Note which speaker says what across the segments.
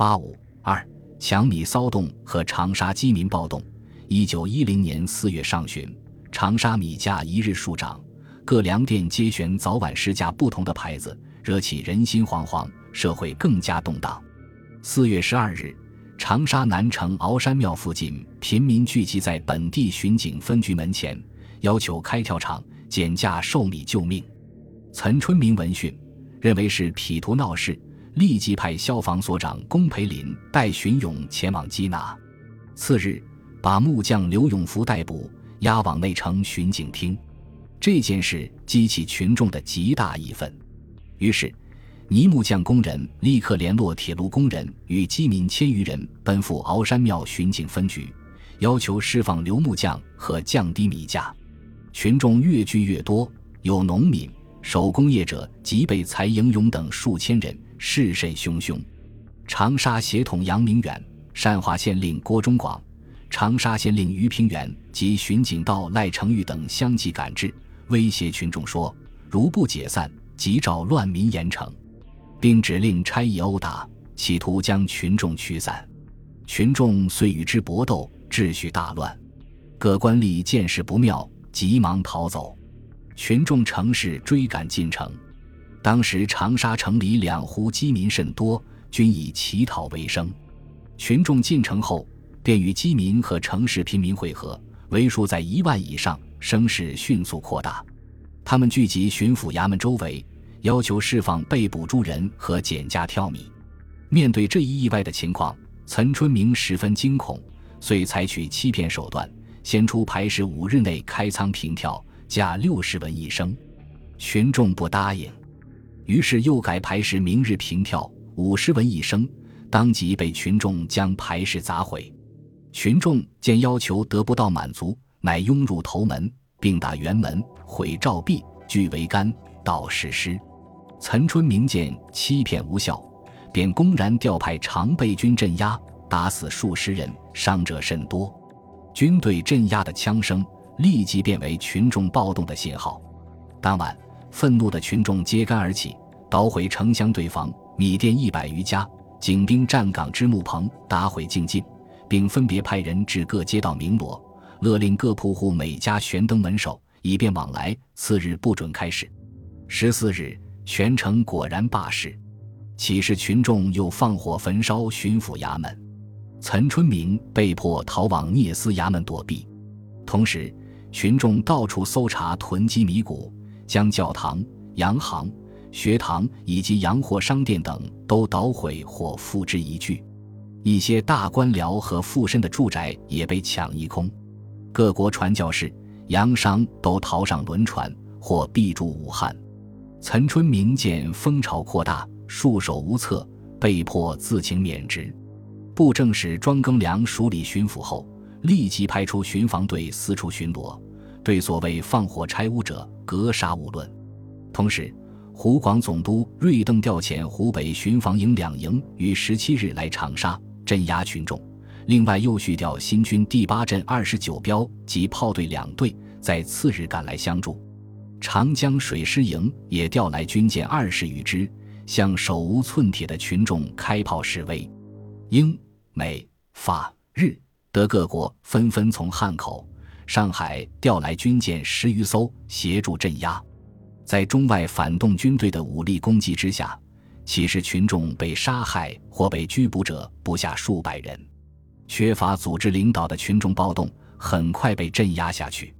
Speaker 1: 八五二抢米骚动和长沙饥民暴动。一九一零年四月上旬，长沙米价一日数涨，各粮店皆悬早晚市价不同的牌子，惹起人心惶惶，社会更加动荡。四月十二日，长沙南城鳌山庙附近，贫民聚集在本地巡警分局门前，要求开跳场减价售米救命。岑春明闻讯，认为是痞徒闹事，立即派消防所长龚培林带巡勇前往缉拿。次日，把木匠刘永福逮捕，押往内城巡警厅。这件事激起群众的极大义愤，于是泥木匠工人立刻联络铁路工人与饥民千余人，奔赴鳌山庙巡警分局，要求释放刘木匠和降低米价。群众越聚越多，有农民。手工业者及被裁营勇等数千人，势甚汹汹。长沙协统杨明远、善化县令郭忠广、长沙县令于平原及巡警道赖成玉等相继赶至，威胁群众说：“如不解散，即召乱民严惩。”并指令差役殴打，企图将群众驱散。群众遂与之搏斗，秩序大乱。各官吏见势不妙，急忙逃走。群众乘势追赶进城，当时长沙城里两湖饥民甚多，均以乞讨为生。群众进城后，便与饥民和城市贫民会合，为数在一万以上，声势迅速扩大。他们聚集巡抚衙门周围，要求释放被捕诸人和减价挑米。面对这一意外的情况，岑春明十分惊恐，遂采取欺骗手段，先出牌时五日内开仓平跳。价六十文一升，群众不答应，于是又改牌时明日平跳五十文一升，当即被群众将牌石砸毁。群众见要求得不到满足，乃拥入头门，并打辕门、毁照壁，俱为干道实施。岑春明见欺骗无效，便公然调派常备军镇压，打死数十人，伤者甚多。军队镇压的枪声。立即变为群众暴动的信号。当晚，愤怒的群众揭竿而起，捣毁城乡对房、米店一百余家，警兵站岗支木棚，打毁净进，并分别派人至各街道鸣锣，勒令各铺户每家悬灯门首，以便往来。次日不准开市。十四日，全城果然罢市。起事群众又放火焚烧巡抚衙门，岑春明被迫逃往聂司衙门躲避。同时，群众到处搜查囤积米谷，将教堂、洋行、学堂以及洋货商店等都捣毁或付之一炬。一些大官僚和富绅的住宅也被抢一空。各国传教士、洋商都逃上轮船或避住武汉。岑春明见风潮扩大，束手无策，被迫自请免职。布政使庄庚良署理巡抚后。立即派出巡防队四处巡逻，对所谓放火拆屋者格杀勿论。同时，湖广总督瑞邓调遣湖北巡防营两营于十七日来长沙镇压群众，另外又续调新军第八镇二十九标及炮队两队，在次日赶来相助。长江水师营也调来军舰二十余支，向手无寸铁的群众开炮示威。英、美、法、日。德各国纷纷从汉口、上海调来军舰十余艘协助镇压，在中外反动军队的武力攻击之下，其实群众被杀害或被拘捕者不下数百人。缺乏组织领导的群众暴动很快被镇压下去。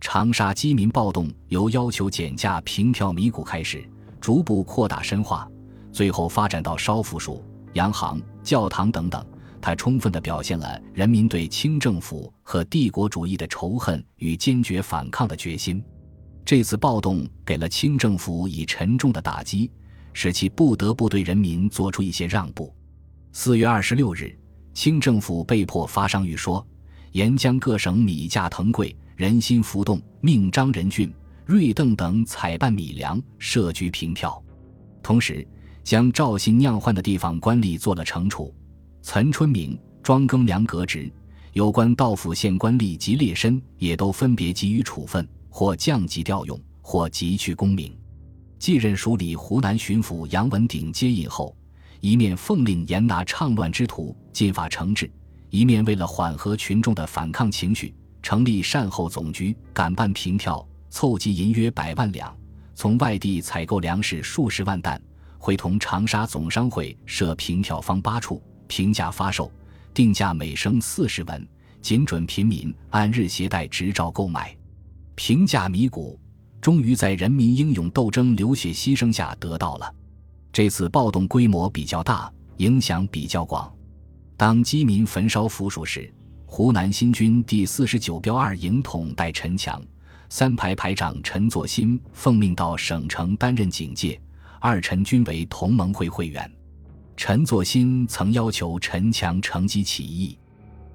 Speaker 1: 长沙饥民暴动由要求减价平调米谷开始，逐步扩大深化，最后发展到烧腐薯、洋行、教堂等等。它充分地表现了人民对清政府和帝国主义的仇恨与坚决反抗的决心。这次暴动给了清政府以沉重的打击，使其不得不对人民做出一些让步。四月二十六日，清政府被迫发上谕说：沿江各省米价腾贵，人心浮动，命张仁俊、瑞邓等采办米粮，设局平票。同时，将赵信酿换的地方官吏做了惩处。岑春明、庄庚良革职，有关道府县官吏及劣绅也都分别给予处分，或降级调用，或急去功名。继任署理湖南巡抚杨文鼎接印后，一面奉令严拿倡乱之徒，进法惩治；一面为了缓和群众的反抗情绪，成立善后总局，敢办平票，凑集银约百万两，从外地采购粮食数十万担，会同长沙总商会设平票坊八处，平价发售，定价每升四十文，仅准平民按日携带执照购买，平价米谷。终于在人民英勇斗争、流血牺牲下得到了。这次暴动规模比较大，影响比较广。当饥民焚烧府署时，湖南新军第四十九标二营统带陈强，三排排长陈作新奉命到省城担任警戒。二陈均为同盟会会员。陈作新曾要求陈强乘机起义，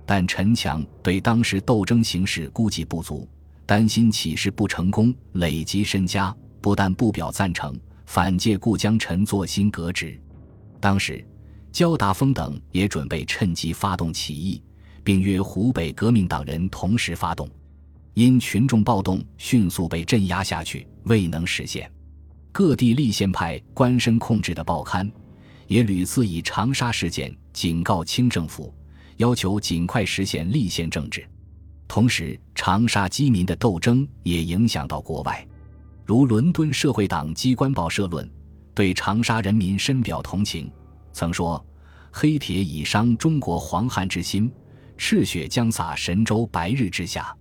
Speaker 1: 但陈强对当时斗争形势估计不足。担心起事不成功，累积身家，不但不表赞成，反借故将陈作新革职。当时，焦达峰等也准备趁机发动起义，并约湖北革命党人同时发动。因群众暴动迅速被镇压下去，未能实现。各地立宪派官绅控制的报刊，也屡次以长沙事件警告清政府，要求尽快实现立宪政治。同时，长沙饥民的斗争也影响到国外，如伦敦社会党机关报社论，对长沙人民深表同情，曾说：“黑铁已伤中国黄汉之心，赤血将洒神州白日之下。”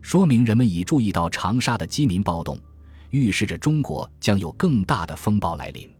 Speaker 1: 说明人们已注意到长沙的饥民暴动，预示着中国将有更大的风暴来临。